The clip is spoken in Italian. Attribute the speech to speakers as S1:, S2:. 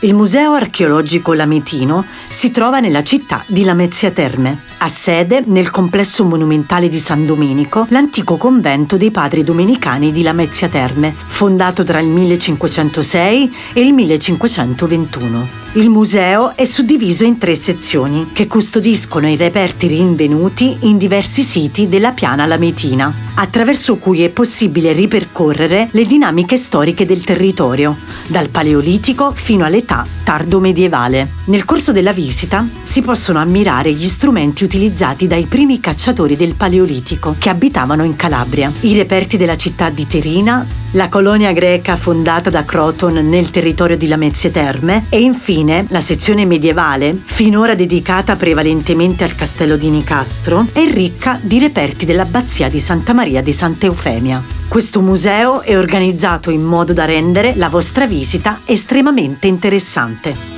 S1: Il Museo archeologico lametino si trova nella città di Lamezia Terme. Ha sede nel complesso monumentale di San Domenico l'antico convento dei padri domenicani di Lamezia Terme, fondato tra il 1506 e il 1521. Il museo è suddiviso in tre sezioni che custodiscono i reperti rinvenuti in diversi siti della piana lametina, attraverso cui è possibile ripercorrere le dinamiche storiche del territorio, dal Paleolitico fino all'età tardo medievale. Nel corso della visita si possono ammirare gli strumenti utilizzati dai primi cacciatori del Paleolitico che abitavano in Calabria, i reperti della città di Terina, la colonia greca fondata da Croton nel territorio di Lamezie Terme e infine la sezione medievale, finora dedicata prevalentemente al castello di Nicastro, è ricca di reperti dell'abbazia di Santa Maria di Santa Eufemia. Questo museo è organizzato in modo da rendere la vostra visita estremamente interessante.